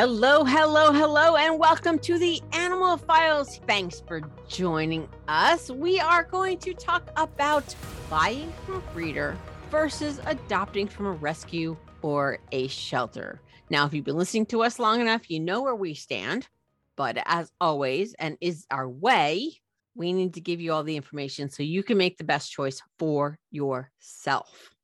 Hello, hello, hello, and welcome to the Animal Files. Thanks for joining us. We are going to talk about buying from a breeder versus adopting from a rescue or a shelter. Now, if you've been listening to us long enough, you know where we stand. But as always, and is our way, we need to give you all the information so you can make the best choice for yourself.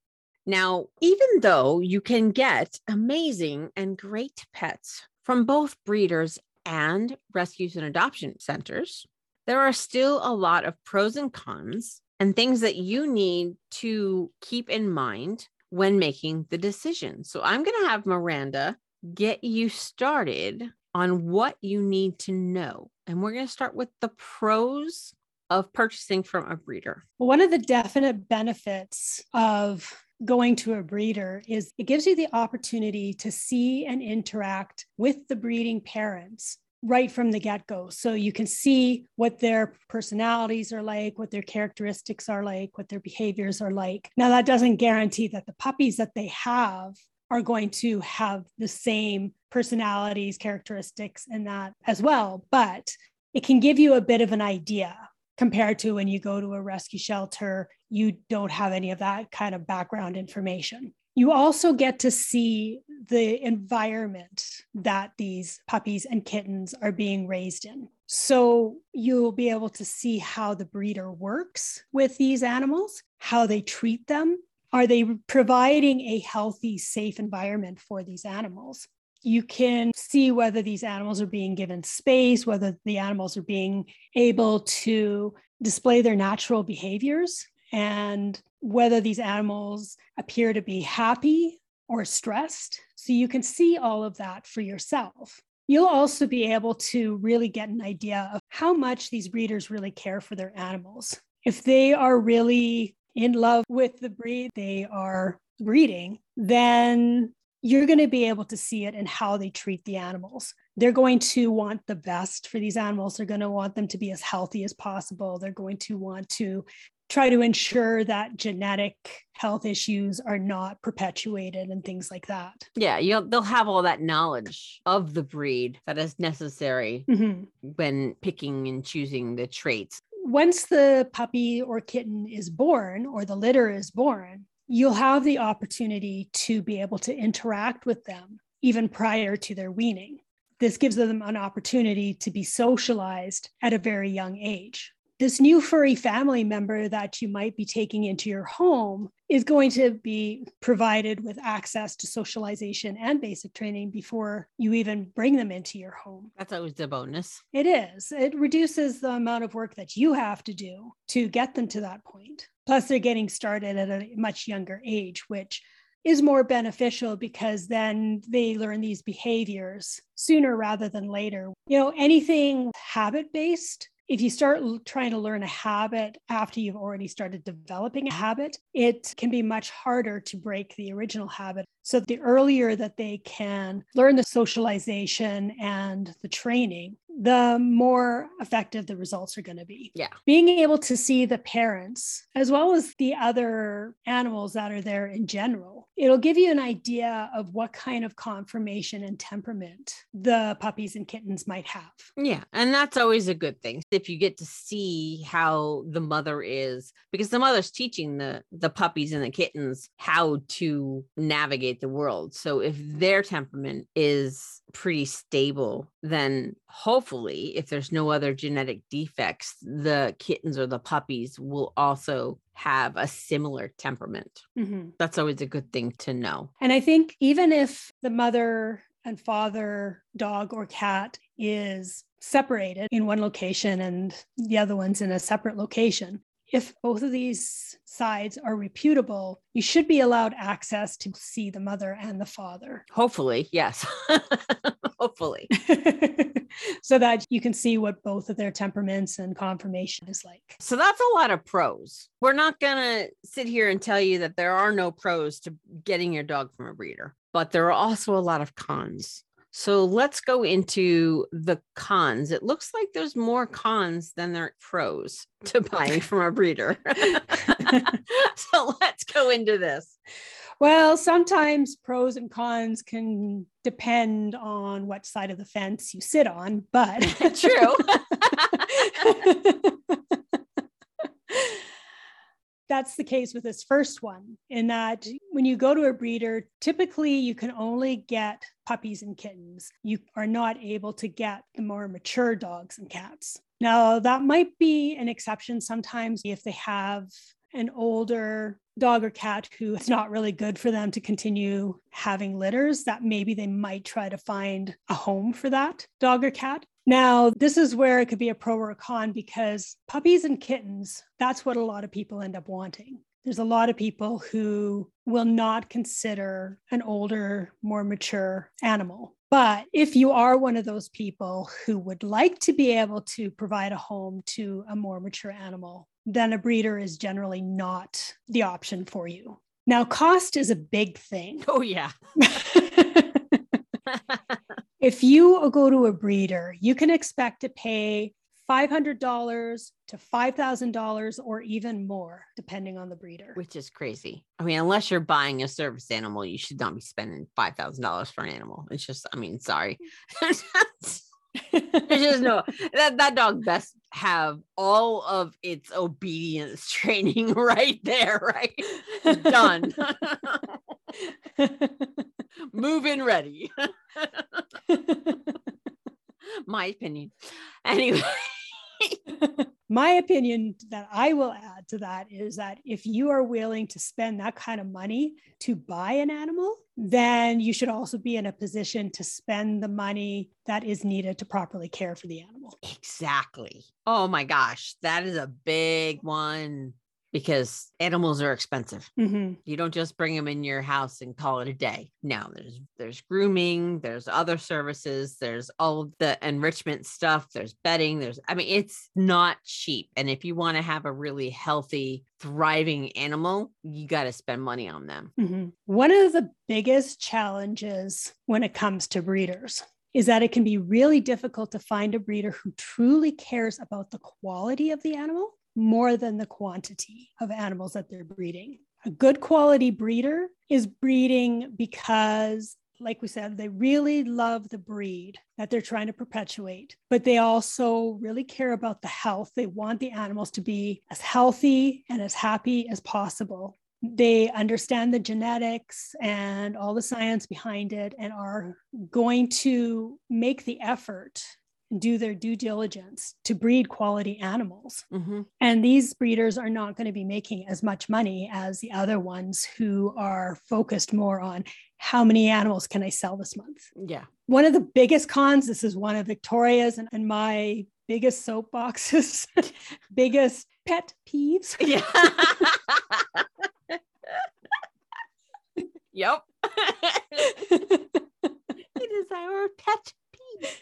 Now, even though you can get amazing and great pets from both breeders and rescues and adoption centers, there are still a lot of pros and cons and things that you need to keep in mind when making the decision. So, I'm going to have Miranda get you started on what you need to know. And we're going to start with the pros of purchasing from a breeder. One of the definite benefits of going to a breeder is it gives you the opportunity to see and interact with the breeding parents right from the get go. So you can see what their personalities are like, what their characteristics are like, what their behaviors are like. Now, that doesn't guarantee that the puppies that they have are going to have the same personalities, characteristics, and that as well. But it can give you a bit of an idea compared to when you go to a rescue shelter, you don't have any of that kind of background information. You also get to see the environment that these puppies and kittens are being raised in. So you'll be able to see how the breeder works with these animals, how they treat them. Are they providing a healthy, safe environment for these animals? you can see whether these animals are being given space, whether the animals are being able to display their natural behaviors, and whether these animals appear to be happy or stressed. So you can see all of that for yourself. You'll also be able to really get an idea of how much these breeders really care for their animals. If they are really in love with the breed they are breeding, then you're going to be able to see it in how they treat the animals. They're going to want the best for these animals. They're going to want them to be as healthy as possible. They're going to want to try to ensure that genetic health issues are not perpetuated and things like that. Yeah, you'll they'll have all that knowledge of the breed that is necessary mm-hmm. when picking and choosing the traits. Once the puppy or kitten is born or the litter is born, you'll have the opportunity to be able to interact with them even prior to their weaning. This gives them an opportunity to be socialized at a very young age. This new furry family member that you might be taking into your home is going to be provided with access to socialization and basic training before you even bring them into your home. That's always a bonus. It is. It reduces the amount of work that you have to do to get them to that point. Plus, they're getting started at a much younger age, which is more beneficial because then they learn these behaviors sooner rather than later. You know, anything habit based if you start trying to learn a habit after you've already started developing a habit, it can be much harder to break the original habit. So, the earlier that they can learn the socialization and the training, the more effective the results are going to be. Yeah. Being able to see the parents as well as the other animals that are there in general, it'll give you an idea of what kind of conformation and temperament the puppies and kittens might have. Yeah. And that's always a good thing. If you get to see how the mother is, because the mother's teaching the, the puppies and the kittens how to navigate the world. So if their temperament is pretty stable, then hopefully, if there's no other genetic defects, the kittens or the puppies will also have a similar temperament. Mm-hmm. That's always a good thing to know. And I think even if the mother and father dog or cat is separated in one location and the other one's in a separate location, if both of these sides are reputable, you should be allowed access to see the mother and the father. Hopefully, yes. Hopefully so that you can see what both of their temperaments and conformation is like. So that's a lot of pros. We're not going to sit here and tell you that there are no pros to getting your dog from a breeder, but there are also a lot of cons. So let's go into the cons. It looks like there's more cons than there are pros to buying from a breeder. so let's go into this. Well, sometimes pros and cons can depend on what side of the fence you sit on, but true. That's the case with this first one, in that when you go to a breeder, typically you can only get puppies and kittens. You are not able to get the more mature dogs and cats. Now, that might be an exception sometimes if they have an older dog or cat who it's not really good for them to continue having litters, that maybe they might try to find a home for that dog or cat. Now, this is where it could be a pro or a con because puppies and kittens, that's what a lot of people end up wanting. There's a lot of people who will not consider an older, more mature animal. But if you are one of those people who would like to be able to provide a home to a more mature animal, then a breeder is generally not the option for you. Now, cost is a big thing. Oh, yeah. if you go to a breeder, you can expect to pay $500 to $5,000 or even more, depending on the breeder. Which is crazy. I mean, unless you're buying a service animal, you should not be spending $5,000 for an animal. It's just, I mean, sorry. There's just no that that dog best have all of its obedience training right there, right? Done. Move in ready. My opinion. Anyway. My opinion that I will add to that is that if you are willing to spend that kind of money to buy an animal, then you should also be in a position to spend the money that is needed to properly care for the animal. Exactly. Oh my gosh, that is a big one because animals are expensive. Mm-hmm. You don't just bring them in your house and call it a day. No, there's there's grooming, there's other services, there's all of the enrichment stuff, there's bedding, there's I mean it's not cheap. And if you want to have a really healthy, thriving animal, you got to spend money on them. Mm-hmm. One of the biggest challenges when it comes to breeders is that it can be really difficult to find a breeder who truly cares about the quality of the animal more than the quantity of animals that they're breeding. A good quality breeder is breeding because, like we said, they really love the breed that they're trying to perpetuate, but they also really care about the health. They want the animals to be as healthy and as happy as possible. They understand the genetics and all the science behind it and are going to make the effort do their due diligence to breed quality animals. Mm-hmm. And these breeders are not going to be making as much money as the other ones who are focused more on how many animals can I sell this month? Yeah. One of the biggest cons, this is one of Victoria's and, and my biggest soapboxes, biggest pet peeves. Yeah. yep. it is our pet peeve.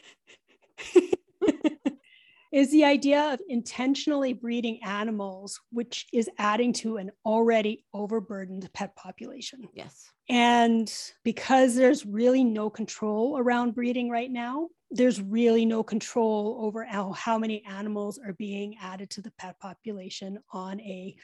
Is the idea of intentionally breeding animals, which is adding to an already overburdened pet population. Yes. And because there's really no control around breeding right now, there's really no control over how, how many animals are being added to the pet population on a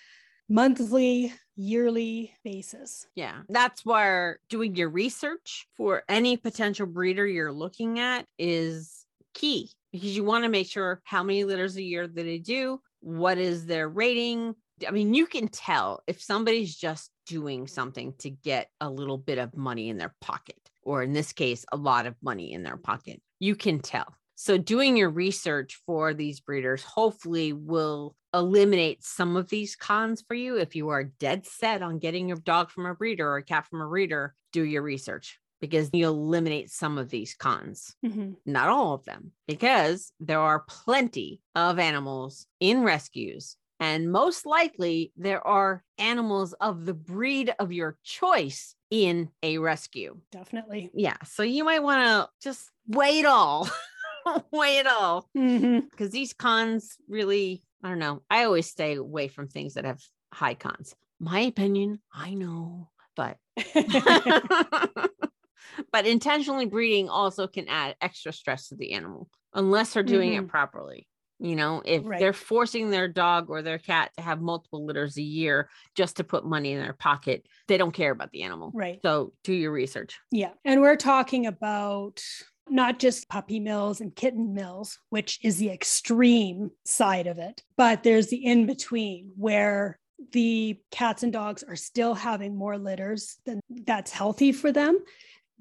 monthly, yearly basis. Yeah, that's where doing your research for any potential breeder you're looking at is key because you want to make sure how many litters a year that they do, what is their rating. I mean, you can tell if somebody's just doing something to get a little bit of money in their pocket, or in this case, a lot of money in their pocket. You can tell. So, doing your research for these breeders hopefully will eliminate some of these cons for you. If you are dead set on getting your dog from a breeder or a cat from a breeder, do your research because you eliminate some of these cons, mm-hmm. not all of them, because there are plenty of animals in rescues. And most likely, there are animals of the breed of your choice in a rescue. Definitely. Yeah. So you might want to just weigh it all. weigh it all. Because these cons really, I don't know. I always stay away from things that have high cons. My opinion, I know, but but intentionally breeding also can add extra stress to the animal unless they're doing it mm-hmm. properly. You know, if Right. they're forcing their dog or their cat to have multiple litters a year just to put money in their pocket, they don't care about the animal. right. So do your research. Yeah. And we're talking about not just puppy mills and kitten mills, which is the extreme side of it, but there's the in between where the cats and dogs are still having more litters than that's healthy for them,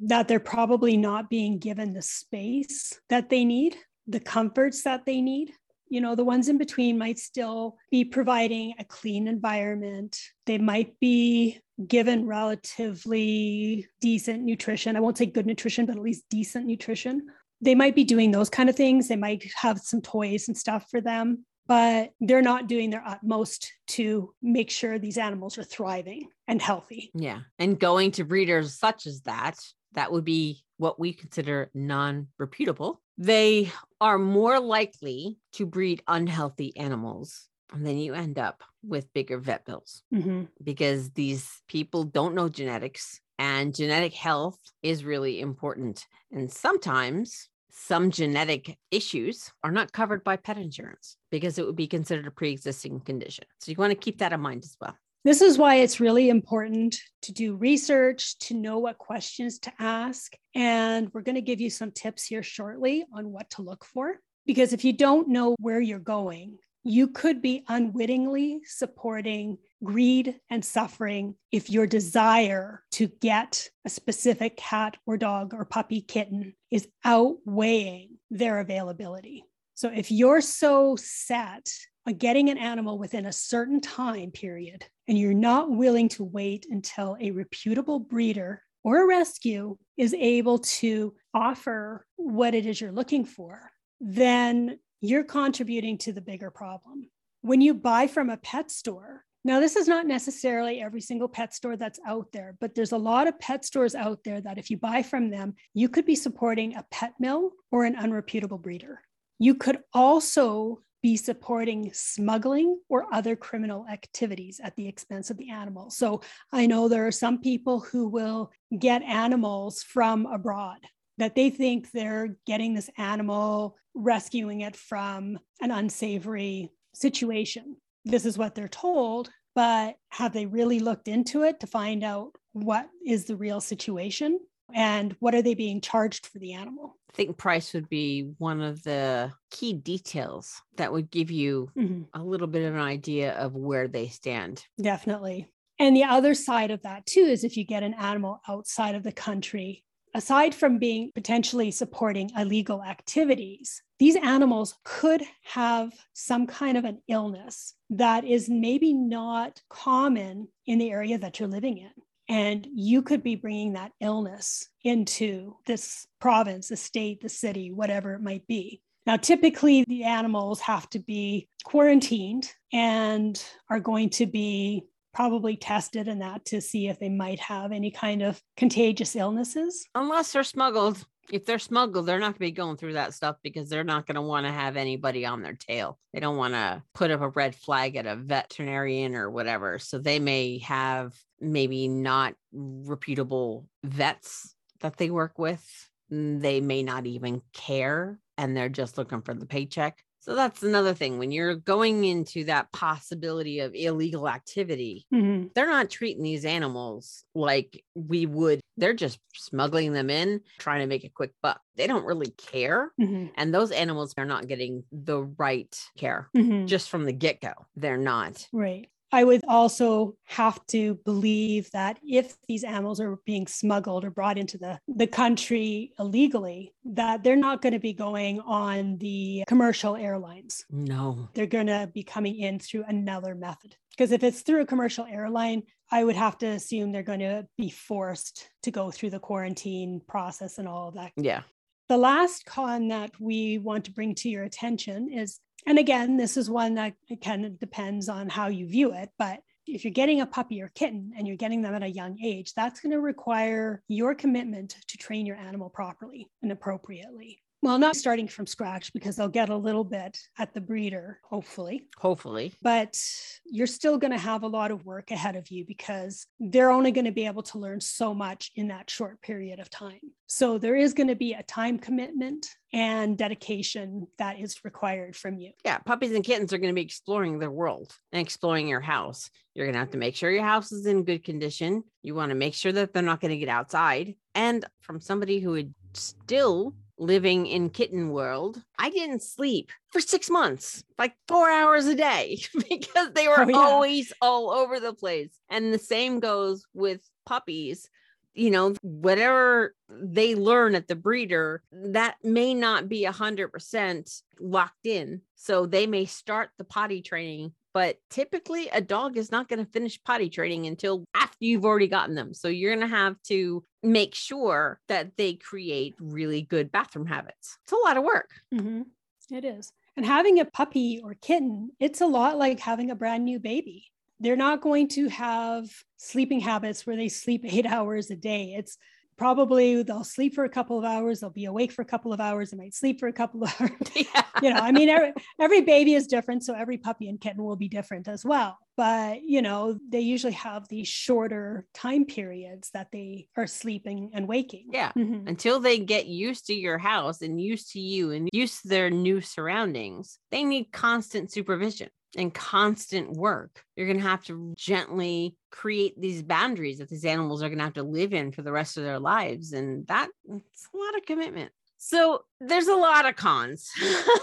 that they're probably not being given the space that they need, the comforts that they need. You know, the ones in between might still be providing a clean environment. They might be given relatively decent nutrition. I won't say good nutrition, but at least decent nutrition. They might be doing those kind of things. They might have some toys and stuff for them, but they're not doing their utmost to make sure these animals are thriving and healthy. Yeah. And going to breeders such as that, that would be what we consider non reputable. They are more likely to breed unhealthy animals. And then you end up with bigger vet bills Mhm. because these people don't know genetics and genetic health is really important. And sometimes some genetic issues are not covered by pet insurance because it would be considered a pre existing condition. So you want to keep that in mind as well. This is why it's really important to do research, to know what questions to ask. And we're going to give you some tips here shortly on what to look for. Because if you don't know where you're going, you could be unwittingly supporting greed and suffering if your desire to get a specific cat or dog or puppy kitten is outweighing their availability. So if you're so set getting an animal within a certain time period and you're not willing to wait until a reputable breeder or a rescue is able to offer what it is you're looking for, then you're contributing to the bigger problem. When you buy from a pet store, now this is not necessarily every single pet store that's out there, but there's a lot of pet stores out there that if you buy from them, you could be supporting a pet mill or an unreputable breeder. You could also be supporting smuggling or other criminal activities at the expense of the animal. So I know there are some people who will get animals from abroad that they think they're getting this animal, rescuing it from an unsavory situation. This is what they're told, but have they really looked into it to find out what is the real situation and what are they being charged for the animal? I think price would be one of the key details that would give you Mhm. a little bit of an idea of where they stand. Definitely. And the other side of that, too, is if you get an animal outside of the country, aside from being potentially supporting illegal activities, these animals could have some kind of an illness that is maybe not common in the area that you're living in. And you could be bringing that illness into this province, the state, the city, whatever it might be. Now, typically, the animals have to be quarantined and are going to be probably tested and that to see if they might have any kind of contagious illnesses. Unless they're smuggled. If they're smuggled, they're not going to be going through that stuff because they're not going to want to have anybody on their tail. They don't want to put up a red flag at a veterinarian or whatever. So they may have maybe not reputable vets that they work with. Mm, They may not even care and they're just looking for the paycheck. So that's another thing. When you're going into that possibility of illegal activity, Mhm. they're not treating these animals like we would. They're just smuggling them in, trying to make a quick buck. They don't really care. Mhm. And those animals are not getting the right care Mhm. just from the get go. They're not. Right. I would also have to believe that if these animals are being smuggled or brought into the, the country illegally, that they're not going to be going on the commercial airlines. No. They're going to be coming in through another method. Because if it's through a commercial airline, I would have to assume they're going to be forced to go through the quarantine process and all of that Yeah. the last con that we want to bring to your attention is, and again, this is one that kind of depends on how you view it, but If you're getting a puppy or kitten and you're getting them at a young age, that's going to require your commitment to train your animal properly and appropriately. Well, not starting from scratch because they'll get a little bit at the breeder, hopefully. Hopefully. But you're still going to have a lot of work ahead of you because they're only going to be able to learn so much in that short period of time. So there is going to be a time commitment and dedication that is required from you. Yeah, puppies and kittens are going to be exploring the world and exploring your house. You're going to have to make sure your house is in good condition. You want to make sure that they're not going to get outside. And from somebody who would still living in kitten world, I didn't sleep for six months, like four hours a day, because they were oh, yeah. always all over the place. And the same goes with puppies. You know, whatever they learn at the breeder, that may not be a hundred percent locked in. So they may start the potty training but typically a dog is not going to finish potty training until after you've already gotten them. So you're going to have to make sure that they create really good bathroom habits. It's a lot of work. Mm-hmm. It is. And having a puppy or kitten, it's a lot like having a brand new baby. They're not going to have sleeping habits where they sleep eight hours a day. It's probably they'll sleep for a couple of hours they'll be awake for a couple of hours they might sleep for a couple of hours. Yeah. you know i mean every, every baby is different so every puppy and kitten will be different as well. But you know they usually have these shorter time periods that they are sleeping and waking. Yeah. Mm-hmm. until they get used to your house and used to you and used to their new surroundings they need constant supervision and constant work. You're going to have to gently create these boundaries that these animals are going to have to live in for the rest of their lives. And that's a lot of commitment. So there's a lot of cons.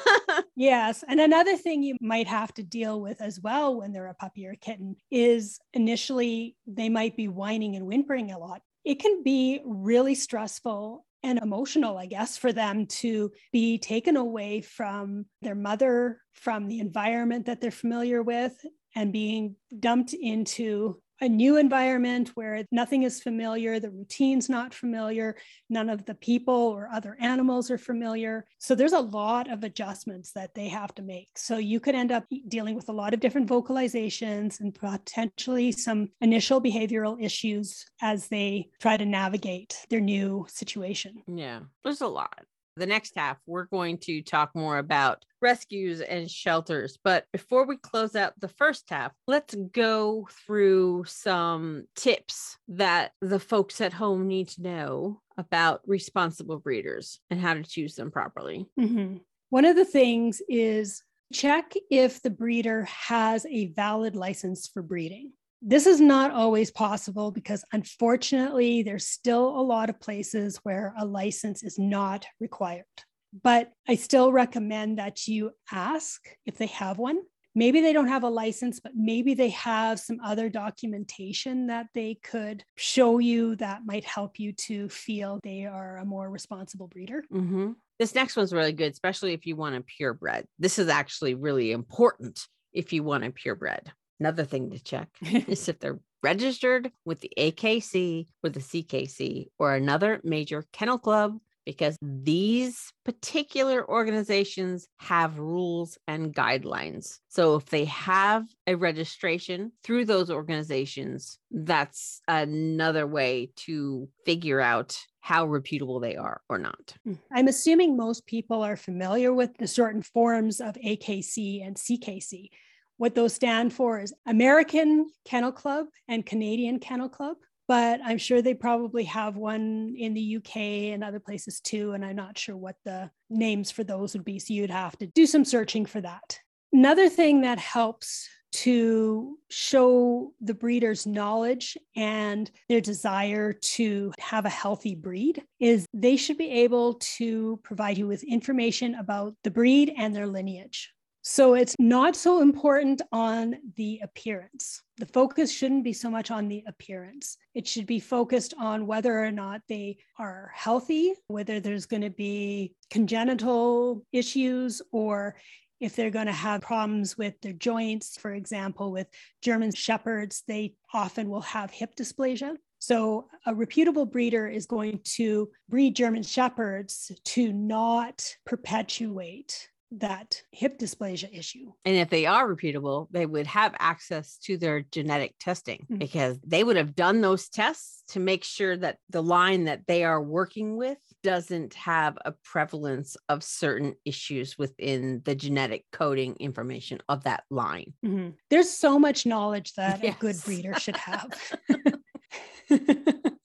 yes. And another thing you might have to deal with as well when they're a puppy or a kitten is initially they might be whining and whimpering a lot. It can be really stressful and emotional, I guess, for them to be taken away from their mother, from the environment that they're familiar with, and being dumped into a new environment where nothing is familiar, the routine's not familiar, none of the people or other animals are familiar. So there's a lot of adjustments that they have to make. So you could end up dealing with a lot of different vocalizations and potentially some initial behavioral issues as they try to navigate their new situation. Yeah, there's a lot. The next half, we're going to talk more about rescues and shelters. But before we close out the first half, let's go through some tips that the folks at home need to know about responsible breeders and how to choose them properly. Mm-hmm. One of the things is check if the breeder has a valid license for breeding. This is not always possible because unfortunately, there's still a lot of places where a license is not required. But I still recommend that you ask if they have one. Maybe they don't have a license, but maybe they have some other documentation that they could show you that might help you to feel they are a more responsible breeder. Mm-hmm. This next one's really good, especially if you want a purebred. This is actually really important if you want a purebred. Another thing to check is if they're registered with the AKC or the CKC or another major kennel club, because these particular organizations have rules and guidelines. So if they have a registration through those organizations, that's another way to figure out how reputable they are or not. Hmm. I'm assuming most people are familiar with the certain forms of AKC and CKC. What those stand for is American Kennel Club and Canadian Kennel Club. But I'm sure they probably have one in the UK and other places too. And I'm not sure what the names for those would be. So you'd have to do some searching for that. Another thing that helps to show the breeder's knowledge and their desire to have a healthy breed is they should be able to provide you with information about the breed and their lineage. So it's not so important on the appearance. The focus shouldn't be so much on the appearance. It should be focused on whether or not they are healthy, whether there's going to be congenital issues or if they're going to have problems with their joints. For example, with German Shepherds, they often will have hip dysplasia. So, a reputable breeder is going to breed German Shepherds to not perpetuate that hip dysplasia issue. And if they are repeatable, they would have access to their genetic testing Mhm. because they would have done those tests to make sure that the line that they are working with doesn't have a prevalence of certain issues within the genetic coding information of that line. Mhm. There's so much knowledge that a good breeder should have.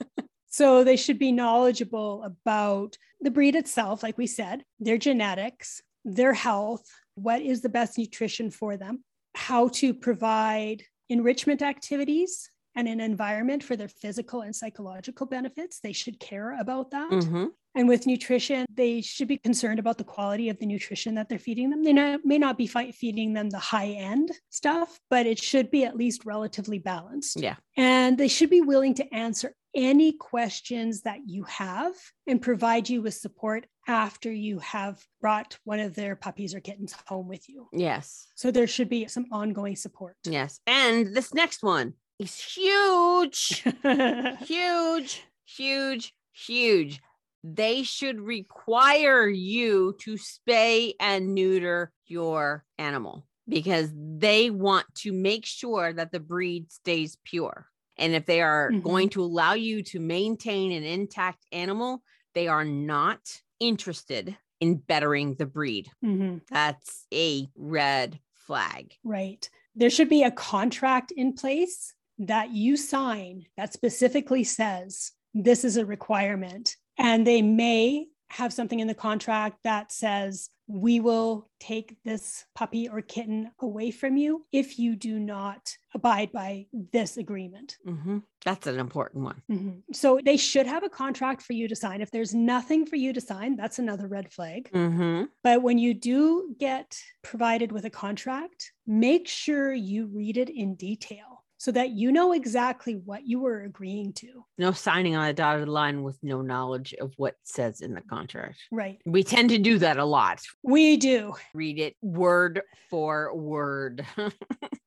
so they should be knowledgeable about the breed itself, like we said, their genetics, their health, what is the best nutrition for them, how to provide enrichment activities and an environment for their physical and psychological benefits. They should care about that. Mhm. And with nutrition, they should be concerned about the quality of the nutrition that they're feeding them. They not, may not be fi- feeding them the high end stuff, but it should be at least relatively balanced. Yeah. And they should be willing to answer any questions that you have and provide you with support after you have brought one of their puppies or kittens home with you. Yes. So there should be some ongoing support. Yes. And this next one is huge. huge, huge, huge. They should require you to spay and neuter your animal because they want to make sure that the breed stays pure. And if they are Mhm. going to allow you to maintain an intact animal, they are not interested in bettering the breed. Mhm. That's a red flag. Right. There should be a contract in place that you sign that specifically says this is a requirement. And they may have something in the contract that says we will take this puppy or kitten away from you if you do not abide by this agreement. Mhm. That's an important one. Mhm. So they should have a contract for you to sign. If there's nothing for you to sign, that's another red flag. hmm But when you do get provided with a contract, make sure you read it in detail so that you know exactly what you were agreeing to. no signing on a dotted line with no knowledge of what says in the contract. Right. We tend to do that a lot. We do. Read it word for word.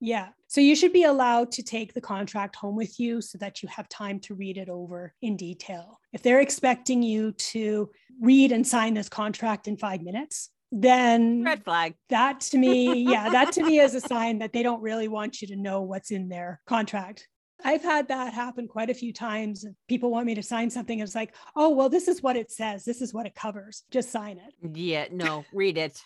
Yeah. So you should be allowed to take the contract home with you so that you have time to read it over in detail. If they're expecting you to read and sign this contract in five minutes, then Red flag. that to me, yeah, that to me is a sign that they don't really want you to know what's in their contract. I've had that happen quite a few times. People want me to sign something. And it's like, oh, well, this is what it says. This is what it covers. Just sign it. Yeah, no, read it.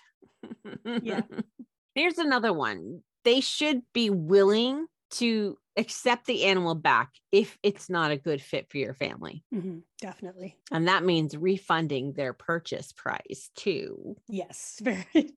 Yeah. Here's another one. They should be willing to accept the animal back if it's not a good fit for your family. Mhm, definitely. And that means refunding their purchase price too, Yes. Very.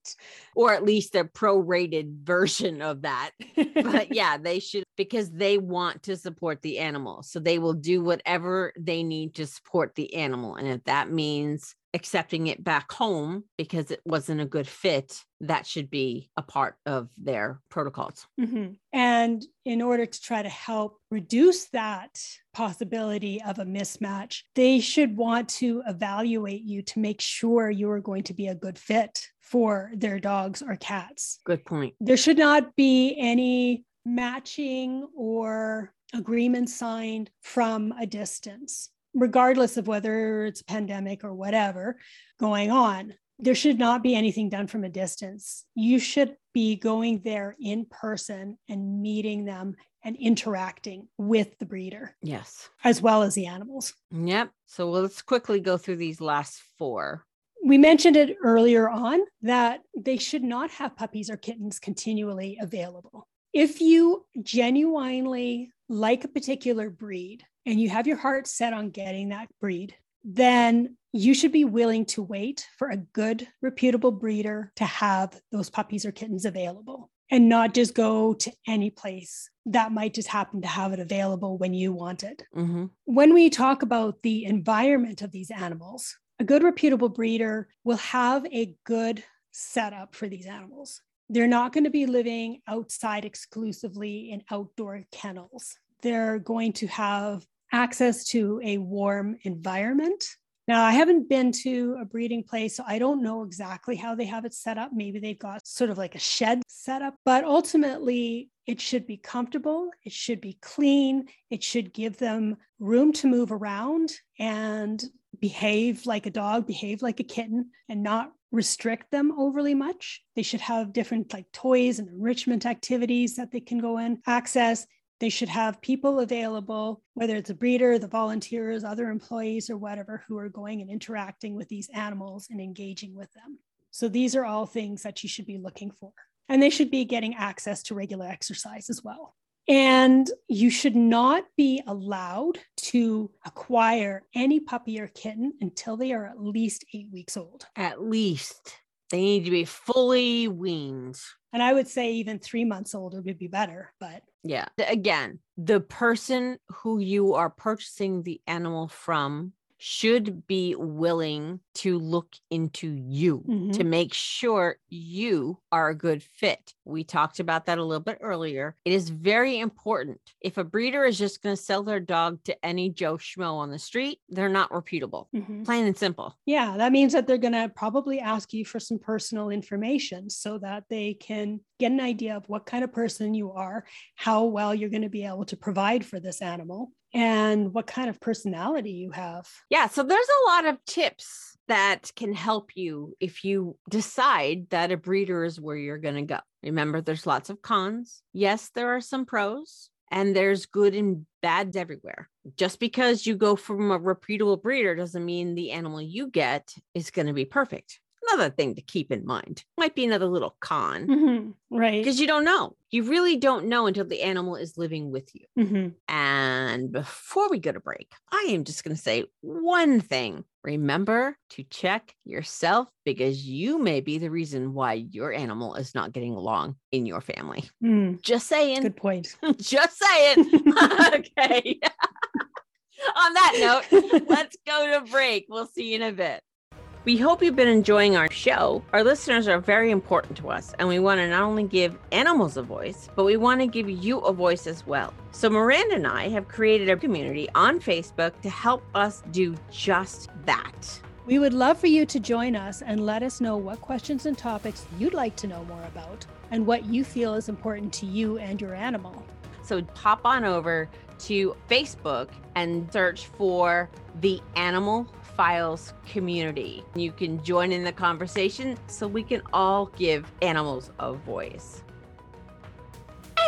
or at least a prorated version of that. but yeah, they should because they want to support the animal. So they will do whatever they need to support the animal. And if that means accepting it back home because it wasn't a good fit, that should be a part of their protocols. Mhm. And in order to try to help reduce that possibility of a mismatch, they should want to evaluate you to make sure you are going to be a good fit for their dogs or cats. Good point. There should not be any matching or agreement signed from a distance, regardless of whether it's a pandemic or whatever going on. There should not be anything done from a distance. You should be going there in person and meeting them and interacting with the breeder Yes. as well as the animals. Yep. So let's quickly go through these last four. We mentioned it earlier on that they should not have puppies or kittens continually available. If you genuinely like a particular breed and you have your heart set on getting that breed, then you should be willing to wait for a good, reputable breeder to have those puppies or kittens available and not just go to any place that might just happen to have it available when you want it hmm when we talk about the environment of these animals, a good reputable breeder will have a good setup for these animals. They're not going to be living outside exclusively in outdoor kennels. They're going to have access to a warm environment. Now, I haven't been to a breeding place, so I don't know exactly how they have it set up. Maybe they've got sort of like a shed set up, but ultimately, it should be comfortable, it should be clean, it should give them room to move around, and behave like a dog, behave like a kitten, and not restrict them overly much. They should have different like toys and enrichment activities that they can go in, access. They should have people available, whether it's a breeder, the volunteers, other employees, or whatever, who are going and interacting with these animals and engaging with them. So these are all things that you should be looking for. And they should be getting access to regular exercise as well. And you should not be allowed to acquire any puppy or kitten until they are at least eight weeks old. At least they need to be fully weaned. And I would say even three months older would be better. But yeah, again, the person who you are purchasing the animal from should be willing to look into you Mhm. to make sure you are a good fit. We talked about that a little bit earlier. It is very important. If a breeder is just going to sell their dog to any Joe Schmo on the street, they're not reputable. Mhm. Plain and simple. yeah, that means that they're going to probably ask you for some personal information so that they can get an idea of what kind of person you are, how well you're going to be able to provide for this animal, and what kind of personality you have. Yeah, so there's a lot of tips that can help you if you decide that a breeder is where you're going to go. Remember, there's lots of cons. Yes, there are some pros, and there's good and bads everywhere. Just because you go from a reputable breeder doesn't mean the animal you get is going to be perfect. Another thing to keep in mind might be another little con Mhm. Right. because you don't know. You really don't know until the animal is living with you. Mhm. And before we go to break, I am just going to say one thing. Remember to check yourself because you may be the reason why your animal is not getting along in your family. Mm, Just saying. Good point. Just saying. okay. On that note, let's go to break. We'll see you in a bit. We hope you've been enjoying our show. Our listeners are very important to us, and we want to not only give animals a voice, but we want to give you a voice as well. So, Miranda and I have created a community on Facebook to help us do just that. We would love for you to join us and let us know what questions and topics you'd like to know more about and what you feel is important to you and your animal. So pop on over to Facebook and search for the Animal Files community. You can join in the conversation so we can all give animals a voice.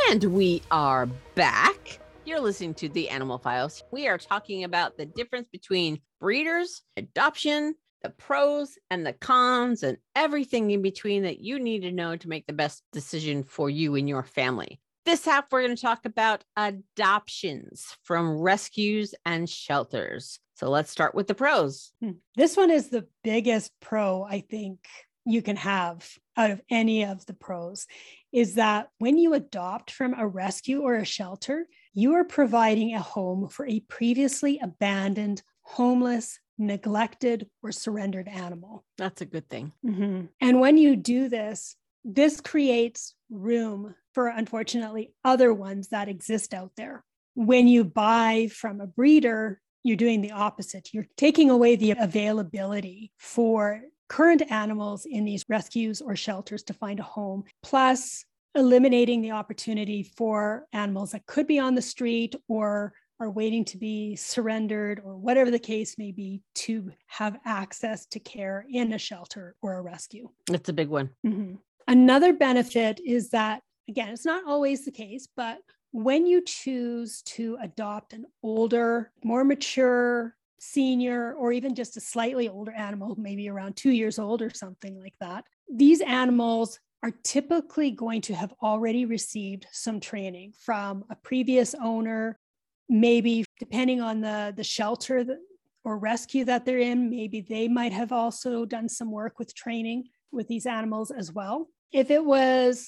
And we are back. You're listening to the Animal Files. We are talking about the difference between breeders, adoption, the pros and the cons, and everything in between that you need to know to make the best decision for you and your family. This half, we're going to talk about adoptions from rescues and shelters. So let's start with the pros. Hmm. This one is the biggest pro I think you can have out of any of the pros is that when you adopt from a rescue or a shelter, you are providing a home for a previously abandoned, homeless, neglected, or surrendered animal. That's a good thing. Mhm. And when you do this, this creates room for unfortunately other ones that exist out there. When you buy from a breeder, you're doing the opposite. You're taking away the availability for current animals in these rescues or shelters to find a home, plus eliminating the opportunity for animals that could be on the street or are waiting to be surrendered or whatever the case may be to have access to care in a shelter or a rescue. That's a big one. Mhm. Another benefit is that, again, it's not always the case, but when you choose to adopt an older, more mature, senior, or even just a slightly older animal, maybe around two years old or something like that, these animals are typically going to have already received some training from a previous owner, maybe depending on the, the shelter that, or rescue that they're in, maybe they might have also done some work with training with these animals as well. If it was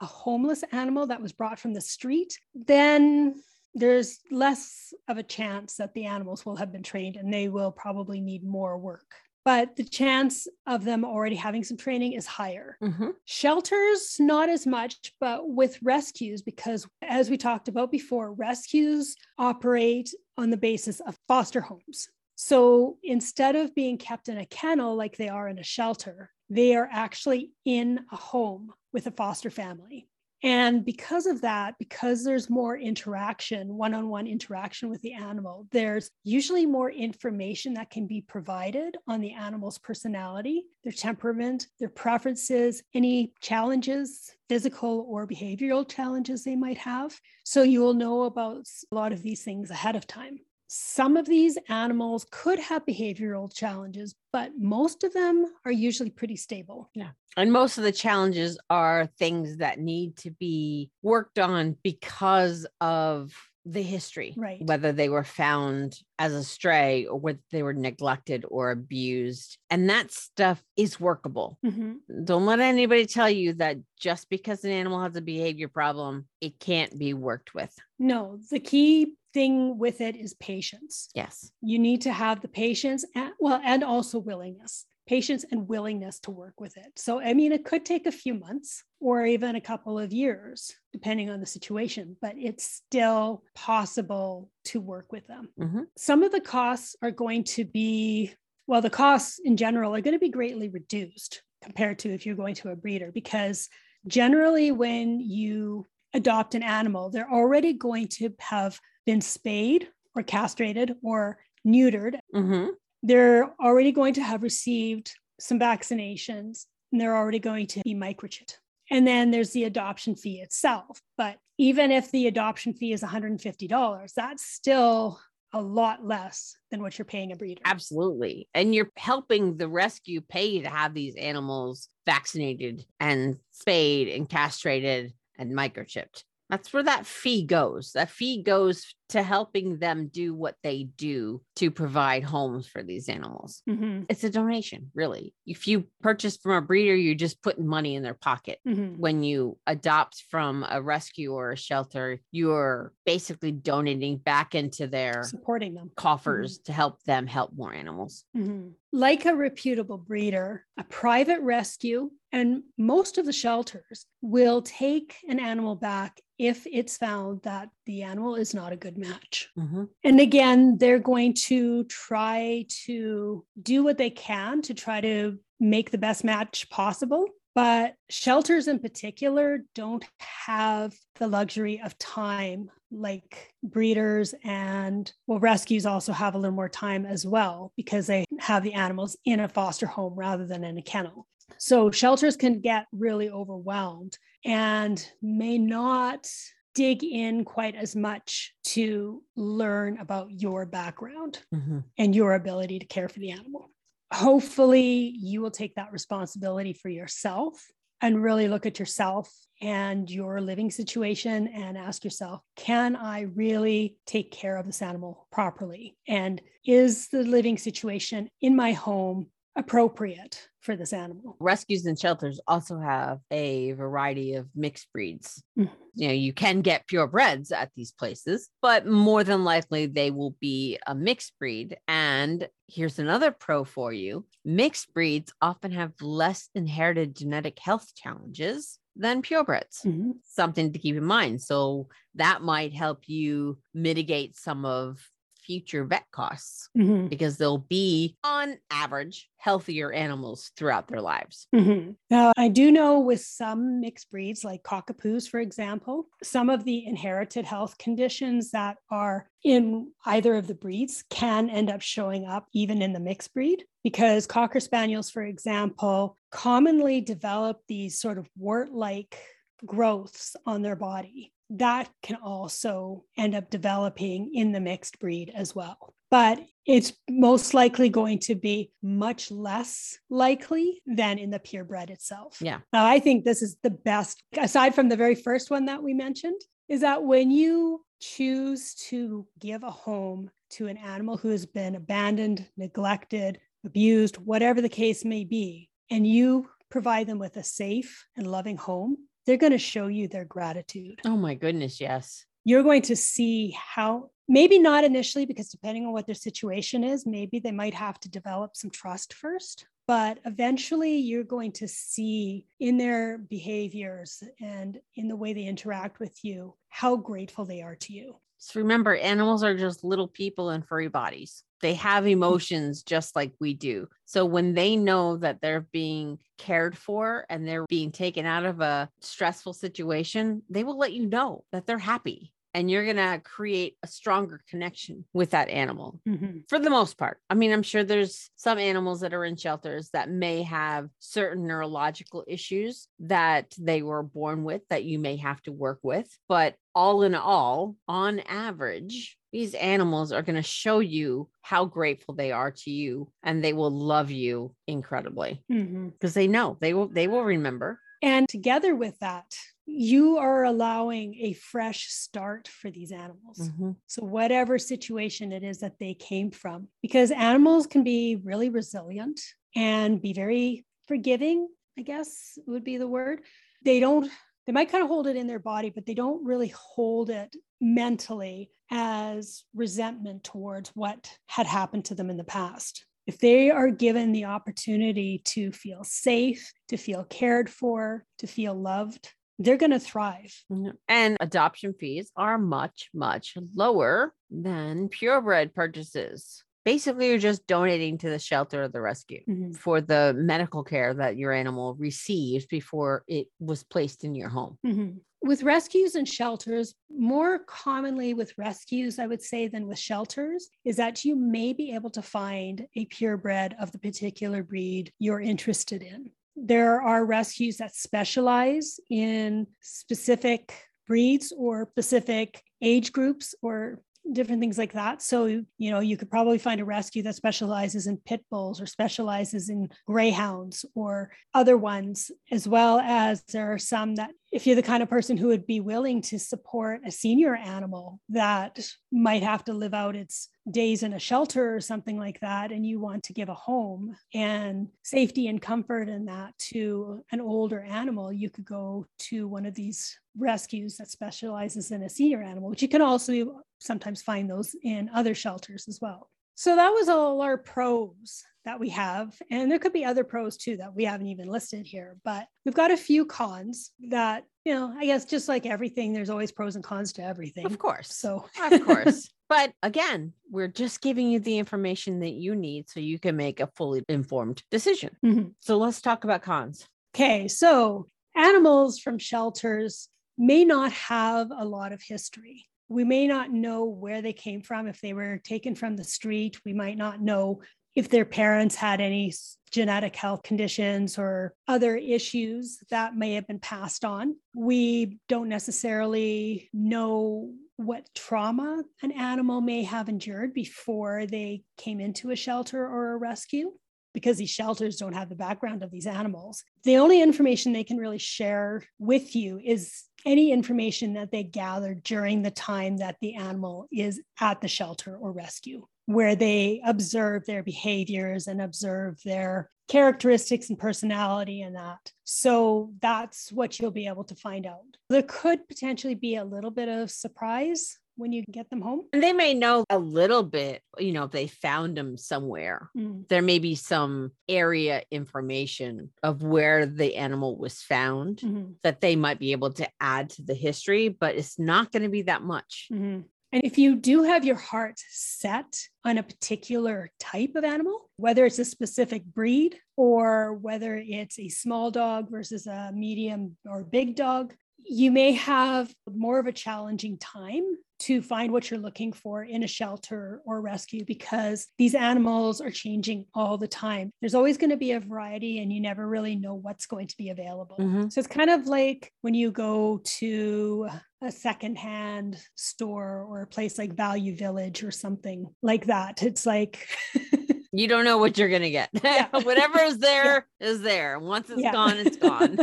a homeless animal that was brought from the street, then there's less of a chance that the animals will have been trained and they will probably need more work. But the chance of them already having some training is higher. Mhm. Shelters, not as much, but with rescues, because as we talked about before, rescues operate on the basis of foster homes. So instead of being kept in a kennel like they are in a shelter, they are actually in a home with a foster family. And because of that, because there's more interaction, one on one interaction with the animal, there's usually more information that can be provided on the animal's personality, their temperament, their preferences, any challenges, physical or behavioral challenges they might have. So you will know about a lot of these things ahead of time. Some of these animals could have behavioral challenges, but most of them are usually pretty stable. Yeah. And most of the challenges are things that need to be worked on because of the history, right? Whether they were found as a stray or whether they were neglected or abused. And that stuff is workable. Mm-hmm. Don't let anybody tell you that just because an animal has a behavior problem, it can't be worked with. No, the key thing with it is patience. Yes. You need to have the patience and well, and also willingness patience and willingness to work with it. So, I mean, it could take a few months or even a couple of years, depending on the situation, but it's still possible to work with them. Mm-hmm. Some of the costs are going to be, well, the costs in general are going to be greatly reduced compared to if you're going to a breeder, because generally, when you adopt an animal, they're already going to have been spayed or castrated or neutered. Mm-hmm they're already going to have received some vaccinations and they're already going to be microchipped. And then there's the adoption fee itself. But even if the adoption fee is $150, that's still a lot less than what you're paying a breeder. Absolutely. And you're helping the rescue pay to have these animals vaccinated and spayed and castrated and microchipped. That's where that fee goes. That fee goes to helping them do what they do to provide homes for these animals. Mm-hmm. It's a donation, really. If you purchase from a breeder, you're just putting money in their pocket. Mm-hmm. When you adopt from a rescue or a shelter, you're basically donating back into their supporting them coffers mm-hmm. to help them help more animals. Mm-hmm. Like a reputable breeder, a private rescue and most of the shelters will take an animal back if it's found that the animal is not a good match. Mm-hmm. And again, they're going to try to do what they can to try to make the best match possible. But shelters in particular don't have the luxury of time like breeders and well rescues also have a little more time as well because they have the animals in a foster home rather than in a kennel so shelters can get really overwhelmed and may not dig in quite as much to learn about your background mm-hmm. and your ability to care for the animal. Hopefully, you will take that responsibility for yourself and really look at yourself and your living situation and ask yourself can I really take care of this animal properly? And is the living situation in my home appropriate for this animal. Rescues and shelters also have a variety of mixed breeds. Mm-hmm. You know, you can get purebreds at these places, but more than likely they will be a mixed breed. And here's another pro for you mixed breeds often have less inherited genetic health challenges than purebreds. Mm-hmm. Something to keep in mind. So that might help you mitigate some of future vet costs mm-hmm. because they'll be, on average, healthier animals throughout their lives. Mm-hmm. Now, I do know with some mixed breeds, like cockapoos, for example, some of the inherited health conditions that are in either of the breeds can end up showing up even in the mixed breed because cocker spaniels, for example, commonly develop these sort of wart like growths on their body that can also end up developing in the mixed breed as well. But it's most likely going to be much less likely than in the purebred itself. Yeah. Now, I think this is the best, aside from the very first one that we mentioned, is that when you choose to give a home to an animal who has been abandoned, neglected, abused, whatever the case may be, and you provide them with a safe and loving home, they're going to show you their gratitude. Oh my goodness, yes. You're going to see how, maybe not initially, because depending on what their situation is, maybe they might have to develop some trust first. But eventually, you're going to see in their behaviors and in the way they interact with you how grateful they are to you. Just remember, animals are just little people in furry bodies. They have mm. emotions just like we do. So when they know that they're being cared for and they're being taken out of a stressful situation, they will let you know that they're happy and you're going to create a stronger connection with that animal Mhm. for the most part. I mean, I'm sure there's some animals that are in shelters that may have certain neurological issues that they were born with that you may have to work with. But all in all, on average, these animals are going to show you how grateful they are to you and they will love you incredibly because they know they will they will remember And together with that, you are allowing a fresh start for these animals. Mhm. So, whatever situation it is that they came from, because animals can be really resilient and be very forgiving, I guess would be the word. They don't, they might kind of hold it in their body, but they don't really hold it mentally as resentment towards what had happened to them in the past. If they are given the opportunity to feel safe, to feel cared for, to feel loved, they're going to thrive. Mhm. And adoption fees are much, much lower than purebred purchases. Basically, you're just donating to the shelter or the rescue Mhm. for the medical care that your animal received before it was placed in your home. Mhm. With rescues and shelters, more commonly with rescues, I would say, than with shelters, is that you may be able to find a purebred of the particular breed you're interested in. There are rescues that specialize in specific breeds or specific age groups or different things like that. So, you know, you could probably find a rescue that specializes in pit bulls or specializes in greyhounds or other ones, as well as there are some that, if you're the kind of person who would be willing to support a senior animal that might have to live out its days in a shelter or something like that, and you want to give a home and safety and comfort in that to an older animal, you could go to one of these rescues that specializes in a senior animal, which you can also sometimes find those in other shelters as well. So that was all our pros that we have. And there could be other pros too that we haven't even listed here, but we've got a few cons that, you know, I guess just like everything, there's always pros and cons to everything. Of course. So, of course. But again, we're just giving you the information that you need so you can make a fully informed decision. Mhm. So let's talk about cons. okay. So animals from shelters may not have a lot of history. We may not know where they came from. If they were taken from the street, we might not know if their parents had any genetic health conditions or other issues that may have been passed on. We don't necessarily know what trauma an animal may have endured before they came into a shelter or a rescue because these shelters don't have the background of these animals. The only information they can really share with you is any information that they gather during the time that the animal is at the shelter or rescue, where they observe their behaviors and observe their characteristics and personality and that. So that's what you'll be able to find out. There could potentially be a little bit of surprise when you get them home. And they may know a little bit, you know, if they found them somewhere. Mm. There may be some area information of where the animal was found Mhm. that they might be able to add to the history, but it's not going to be that much. Mhm. And if you do have your heart set on a particular type of animal, whether it's a specific breed or whether it's a small dog versus a medium or big dog, you may have more of a challenging time to find what you're looking for in a shelter or rescue because these animals are changing all the time. There's always going to be a variety, and you never really know what's going to be available. Mhm. So it's kind of like when you go to a secondhand store or a place like Value Village or something like that. It's like, You don't know what you're going to get. Yeah. Whatever is there is there. Once it's Yeah. gone, it's gone.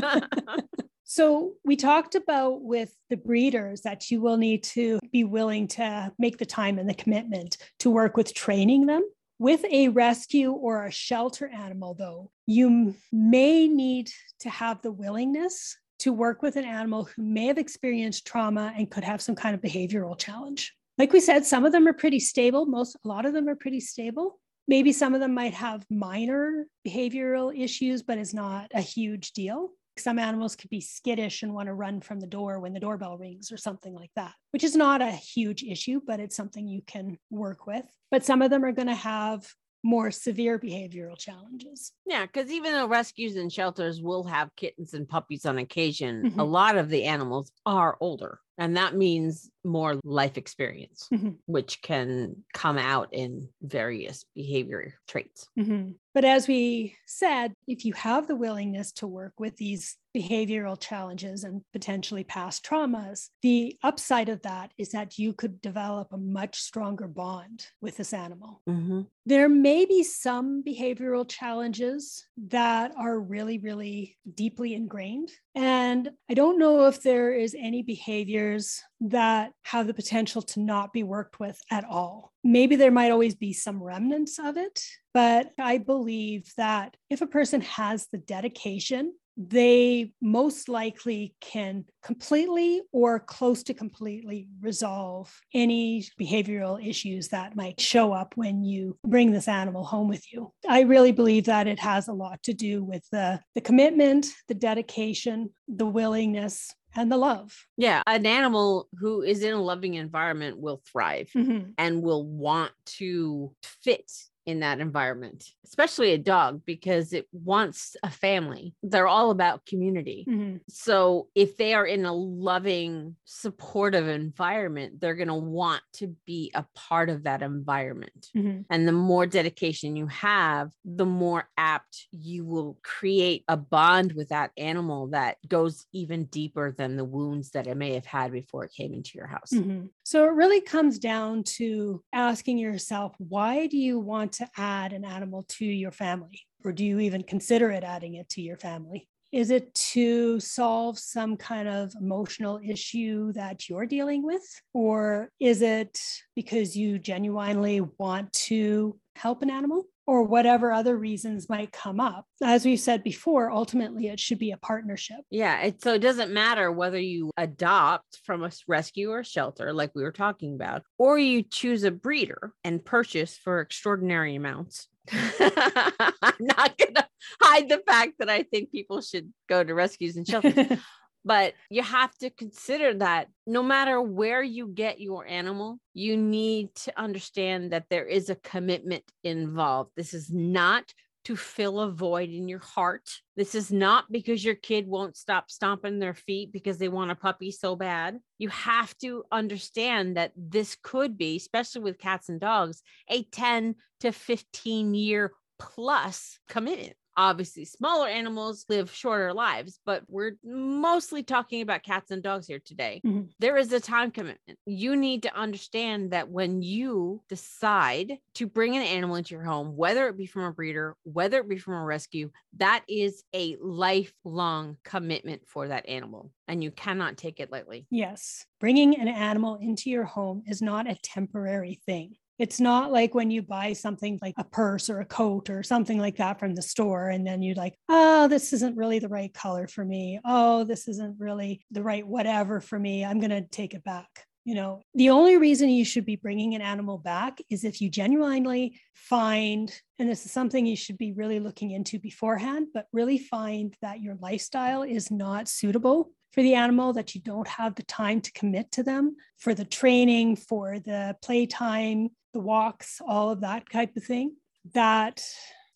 So we talked about with the breeders that you will need to be willing to make the time and the commitment to work with training them. With a rescue or a shelter animal, though, you may need to have the willingness to work with an animal who may have experienced trauma and could have some kind of behavioral challenge. Like we said, some of them are pretty stable. Most, a lot of them are pretty stable. Maybe some of them might have minor behavioral issues, but it's not a huge deal. Some animals could be skittish and want to run from the door when the doorbell rings or something like that, which is not a huge issue, but it's something you can work with. But some of them are going to have more severe behavioral challenges. Yeah, because even though rescues and shelters will have kittens and puppies on occasion, Mhm. a lot of the animals are older. And that means more life experience, Mhm. which can come out in various behavior traits. Mhm. But as we said, if you have the willingness to work with these behavioral challenges and potentially past traumas, the upside of that is that you could develop a much stronger bond with this animal. Mhm. There may be some behavioral challenges that are really, really deeply ingrained. And I don't know if there is any behaviors that have the potential to not be worked with at all. Maybe there might always be some remnants of it, but I believe that if a person has the dedication, they most likely can completely or close to completely resolve any behavioral issues that might show up when you bring this animal home with you. I really believe that it has a lot to do with the, the commitment, the dedication, the willingness, and the love. Yeah, an animal who is in a loving environment will thrive Mhm. and will want to fit in that environment, especially a dog because it wants a family. They're all about community. Mhm. So if they are in a loving, supportive environment, they're going to want to be a part of that environment. Mhm. And the more dedication you have, the more apt you will create a bond with that animal that goes even deeper than the wounds that it may have had before it came into your house. Mhm. So it really comes down to asking yourself, why do you want to add an animal to your family? Or do you even consider it adding it to your family? Is it to solve some kind of emotional issue that you're dealing with? Or is it because you genuinely want to help an animal? Or whatever other reasons might come up. As we said before, ultimately it should be a partnership. Yeah. It, so it doesn't matter whether you adopt from a rescue or shelter, like we were talking about, or you choose a breeder and purchase for extraordinary amounts. I'm not going to hide the fact that I think people should go to rescues and shelters. but you have to consider that no matter where you get your animal, you need to understand that there is a commitment involved. This is not to fill a void in your heart. This is not because your kid won't stop stomping their feet because they want a puppy so bad. You have to understand that this could be, especially with cats and dogs, a 10 to 15 year plus commitment. Obviously, smaller animals live shorter lives, but we're mostly talking about cats and dogs here today. Mhm. There is a time commitment. You need to understand that when you decide to bring an animal into your home, whether it be from a breeder, whether it be from a rescue, that is a lifelong commitment for that animal, and you cannot take it lightly. Yes. Bringing an animal into your home is not a temporary thing. It's not like when you buy something like a purse or a coat or something like that from the store, and then you're like, oh, this isn't really the right color for me. Oh, this isn't really the right whatever for me. I'm going to take it back. You know, the only reason you should be bringing an animal back is if you genuinely find, and this is something you should be really looking into beforehand, but really find that your lifestyle is not suitable for the animal, that you don't have the time to commit to them for the training, for the playtime, the walks, all of that type of thing, that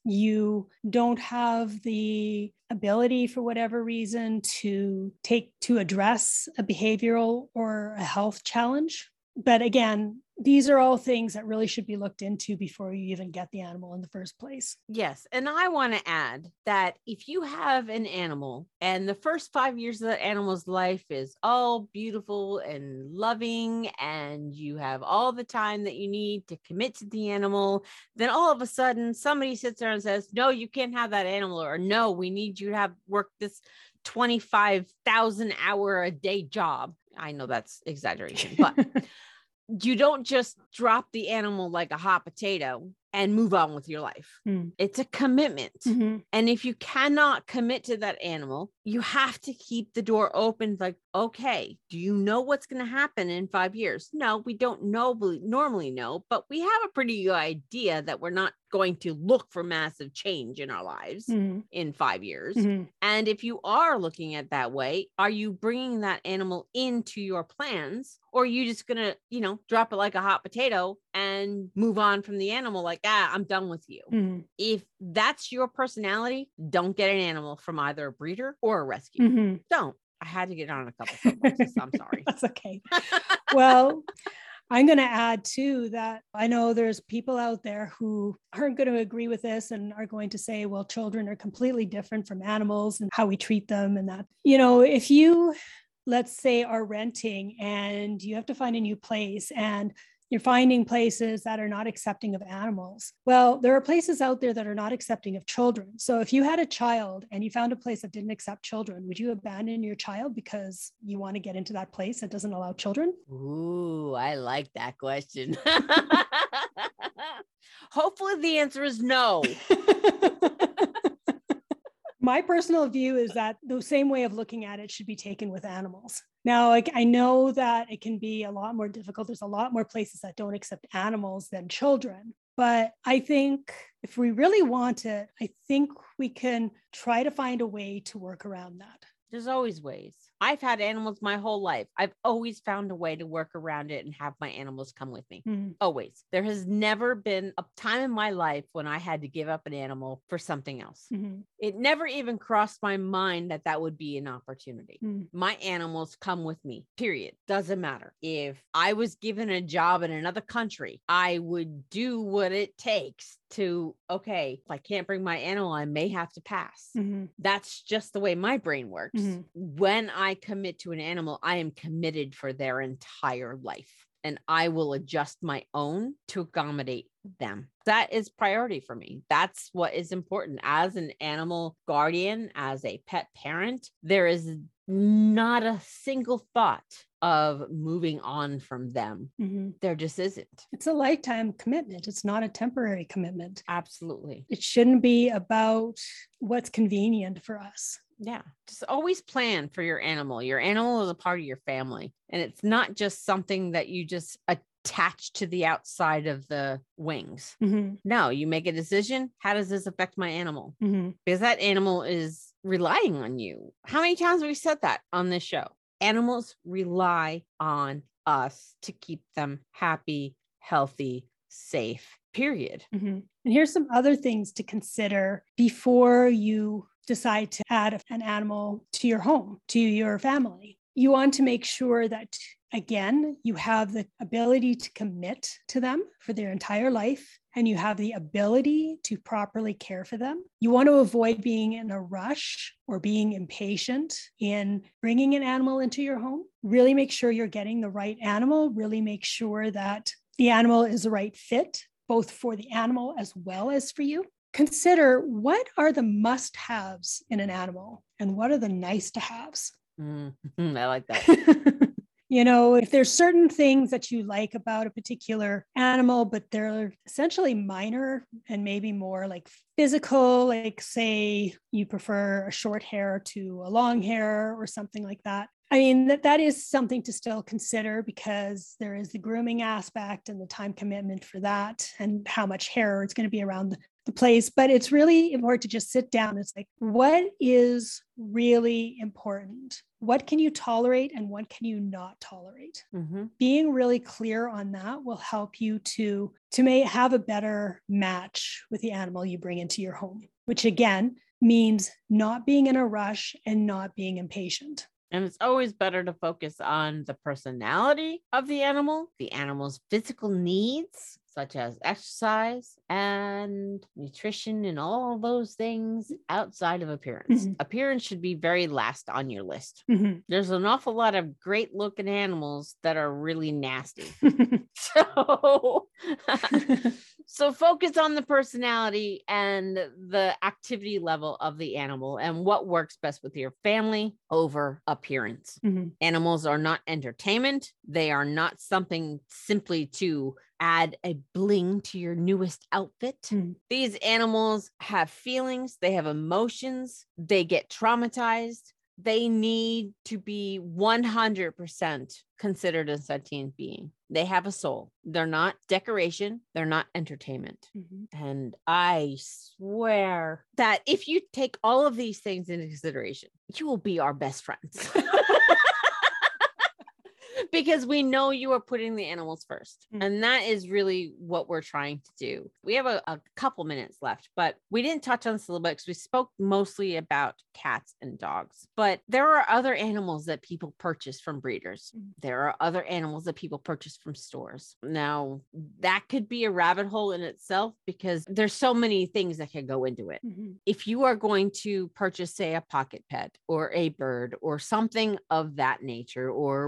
you don't have the ability for whatever reason to take to address a behavioral or a health challenge. But again, these are all things that really should be looked into before you even get the animal in the first place. Yes. And I want to add that if you have an animal and the first five years of that animal's life is all beautiful and loving, and you have all the time that you need to commit to the animal, then all of a sudden somebody sits there and says, No, you can't have that animal, or No, we need you to have work this 25,000 hour a day job. I know that's exaggeration, but you don't just drop the animal like a hot potato and move on with your life. Mm. It's a commitment. Mhm. And if you cannot commit to that animal, you have to keep the door open. Like, okay, do you know what's going to happen in five years? No, we don't know, normally know, but we have a pretty good idea that we're not going to look for massive change in our lives Mhm. in five years. Mhm. And if you are looking at that way, are you bringing that animal into your plans or are you just going to, you know, drop it like a hot potato and move on from the animal like, ah, I'm done with you? Mhm. If that's your personality, don't get an animal from either a breeder or a rescue. Mhm. Don't. I had to get on a couple. I'm sorry. That's okay. well, I'm going to add too that I know there's people out there who aren't going to agree with this and are going to say, well, children are completely different from animals and how we treat them. And that, you know, if you, let's say, are renting and you have to find a new place and you're finding places that are not accepting of animals. Well, there are places out there that are not accepting of children. So if you had a child and you found a place that didn't accept children, would you abandon your child because you want to get into that place that doesn't allow children? Ooh, I like that question. Hopefully, the answer is no. My personal view is that the same way of looking at it should be taken with animals. Now, like I know that it can be a lot more difficult. There's a lot more places that don't accept animals than children. But I think if we really want it, I think we can try to find a way to work around that. There's always ways. I've had animals my whole life. I've always found a way to work around it and have my animals come with me. Mhm. Always. There has never been a time in my life when I had to give up an animal for something else. Mhm. It never even crossed my mind that that would be an opportunity. Mm. My animals come with me, period. Doesn't matter. If I was given a job in another country, I would do what it takes to, okay, if I can't bring my animal, I may have to pass. Mhm. That's just the way my brain works. Mhm. When I commit to an animal, I am committed for their entire life and I will adjust my own to accommodate them. That is priority for me. That's what is important as an animal guardian, as a pet parent. There is not a single thought of moving on from them. Mhm. There just isn't. It's a lifetime commitment. It's not a temporary commitment. Absolutely. It shouldn't be about what's convenient for us. Yeah. Just always plan for your animal. Your animal is a part of your family. And it's not just something that you just attach to the outside of the wings. Mhm. No, you make a decision. How does this affect my animal? Mhm. Because that animal is relying on you. How many times have we said that on this show? Animals rely on us to keep them happy, healthy, safe, period. Mhm. And here's some other things to consider before you decide to add an animal to your home, to your family. You want to make sure that, again, you have the ability to commit to them for their entire life and you have the ability to properly care for them. You want to avoid being in a rush or being impatient in bringing an animal into your home. Really make sure you're getting the right animal, really make sure that the animal is the right fit both for the animal as well as for you. Consider what are the must haves in an animal and what are the nice to haves. Mm, I like that. you know, if there's certain things that you like about a particular animal, but they're essentially minor and maybe more like physical, like say you prefer a short hair to a long hair or something like that. I mean, that, that is something to still consider because there is the grooming aspect and the time commitment for that and how much hair it's going to be around the, the place. But it's really important to just sit down. It's like, what is really important? What can you tolerate and what can you not tolerate? Mhm. Being really clear on that will help you to, to may have a better match with the animal you bring into your home, which again means not being in a rush and not being impatient. And it's always better to focus on the personality of the animal, the animal's physical needs, such as exercise and nutrition and all those things outside of appearance. Mhm. Appearance should be very last on your list. Mhm. There's an awful lot of great looking animals that are really nasty. So, so focus on the personality and the activity level of the animal and what works best with your family over appearance. Mhm. Animals are not entertainment. They are not something simply to add a bling to your newest outfit. Mm. These animals have feelings, they have emotions, they get traumatized. they need to be 100% considered a sentient being. They have a soul. They're not decoration, they're not entertainment. Mhm. And I swear that if you take all of these things into consideration, you will be our best friends. because we know you are putting the animals first. Mm. And that is really what we're trying to do. We have a, a couple minutes left, but we didn't touch on this a little bit because we spoke mostly about cats and dogs. But there are other animals that people purchase from breeders. Mm. There are other animals that people purchase from stores. Now, that could be a rabbit hole in itself because there's so many things that can go into it Mhm. if you are going to purchase, say, a pocket pet or a bird or something of that nature, or a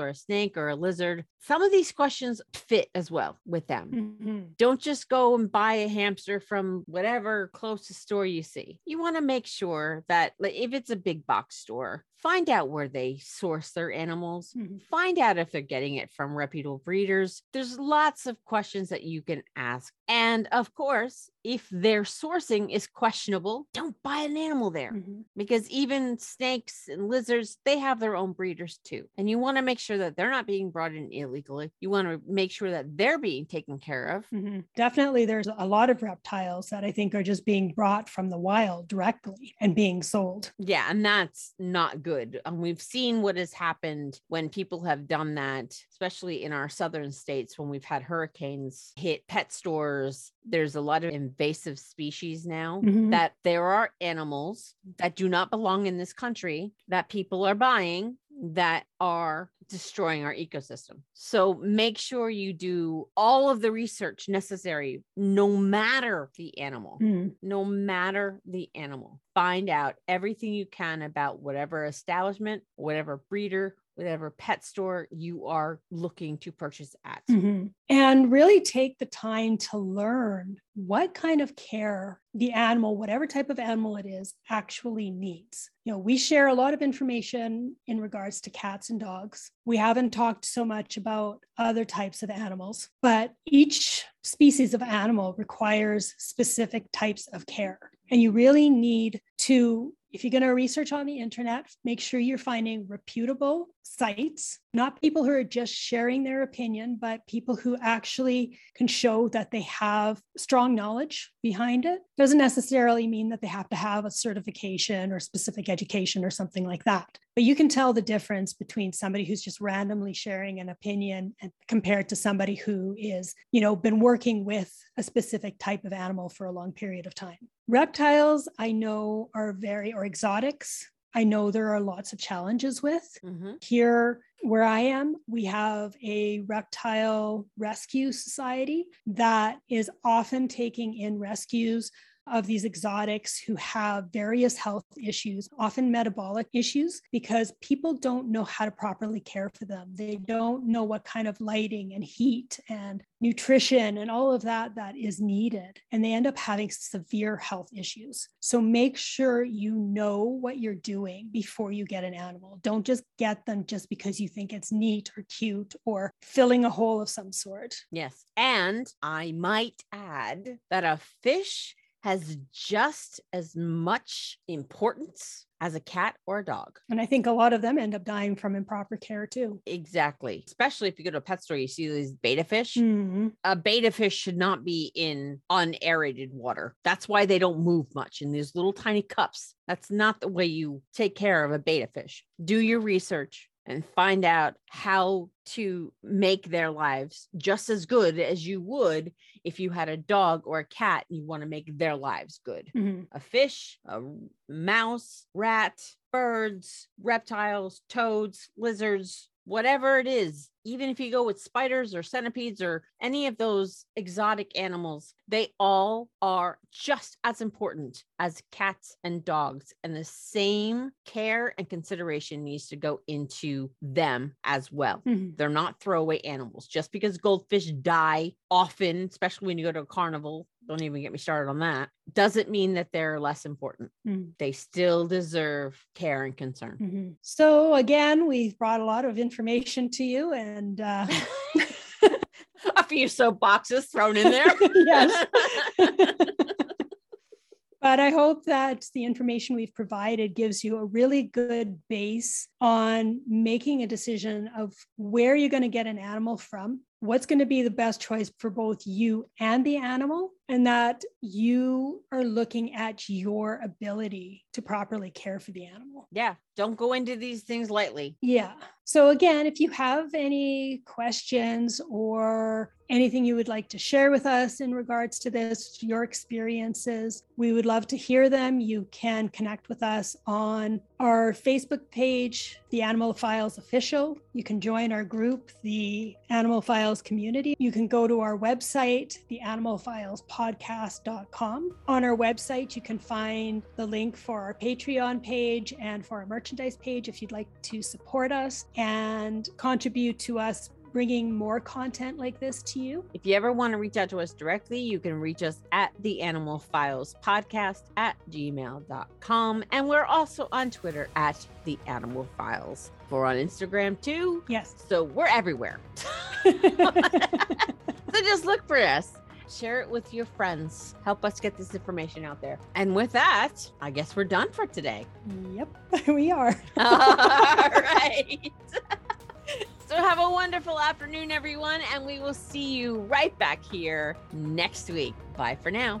or a snake or a lizard, some of these questions fit as well with them. Mhm. Don't just go and buy a hamster from whatever closest store you see. You want to make sure that if it's a big box store, find out where they source their animals. Mhm. Find out if they're getting it from reputable breeders. There's lots of questions that you can ask. And of course, if their sourcing is questionable, don't buy an animal there Mhm. because even snakes and lizards, they have their own breeders too. And you want to make sure that they're not being brought in illegally. You want to make sure that they're being taken care of. Mhm. Definitely, there's a lot of reptiles that I think are just being brought from the wild directly and being sold. Yeah, and that's not good. And we've seen what has happened when people have done that, especially in our southern states when we've had hurricanes hit pet stores. There's a lot of invasive species now Mhm. that there are animals that do not belong in this country that people are buying that are destroying our ecosystem. So make sure you do all of the research necessary, no matter the animal Mhm. no matter the animal. Find out everything you can about whatever establishment, whatever breeder, whatever pet store you are looking to purchase at. Mhm. And really take the time to learn what kind of care the animal, whatever type of animal it is, actually needs. You know, we share a lot of information in regards to cats and dogs. We haven't talked so much about other types of animals, but each species of animal requires specific types of care. And you really need to if you're going to research on the internet, make sure you're finding reputable sites, not people who are just sharing their opinion, but people who actually can show that they have strong knowledge behind it. Doesn't necessarily mean that they have to have a certification or specific education or something like that. But you can tell the difference between somebody who's just randomly sharing an opinion and compared to somebody who is, you know, been working with a specific type of animal for a long period of time. Reptiles, I know, are very, or exotics, I know there are lots of challenges with. Mhm. Here, where I am, we have a reptile rescue society that is often taking in rescues of these exotics who have various health issues, often metabolic issues, because people don't know how to properly care for them. They don't know what kind of lighting and heat and nutrition and all of that that is needed. And they end up having severe health issues. So make sure you know what you're doing before you get an animal. Don't just get them just because you think it's neat or cute or filling a hole of some sort. Yes. And I might add that a fish has just as much importance as a cat or a dog. And I think a lot of them end up dying from improper care too. Exactly. Especially if you go to a pet store, you see these betta fish. Mhm. A betta fish should not be in unaerated water. That's why they don't move much in these little tiny cups. That's not the way you take care of a betta fish. Do your research and find out how to make their lives just as good as you would if you had a dog or a cat and you want to make their lives good. Mhm. A fish, a mouse, rat, birds, reptiles, toads, lizards, whatever it is, even if you go with spiders or centipedes or any of those exotic animals, they all are just as important as cats and dogs. And the same care and consideration needs to go into them as well. Mhm. They're not throwaway animals. Just because goldfish die often, especially when you go to a carnival, don't even get me started on that, doesn't mean that they're less important. Mhm. They still deserve care and concern. Mhm. So again, we've brought a lot of information to you and uh, a few soap boxes thrown in there. yes. But I hope that the information we've provided gives you a really good base on making a decision of where you're going to get an animal from, what's going to be the best choice for both you and the animal, and that you are looking at your ability to properly care for the animal. Yeah. Don't go into these things lightly. Yeah. So, again, if you have any questions or anything you would like to share with us in regards to this, your experiences, we would love to hear them. You can connect with us on our Facebook page, The Animal Files Official. You can join our group, the Animal Files Community. You can go to our website, the Animal Files Podcast.com. On our website, you can find the link for our Patreon page and for our merchandise page if you'd like to support us and contribute to us bringing more content like this to you. If you ever want to reach out to us directly, you can reach us at the Animal Files Podcast at gmail.com. And we're also on Twitter at the Animal Files. We're on Instagram too. Yes. So we're everywhere. so just look for us. Share it with your friends. Help us get this information out there. And with that, I guess we're done for today. Yep, we are. All right. So have a wonderful afternoon, everyone, and we will see you right back here next week. Bye for now.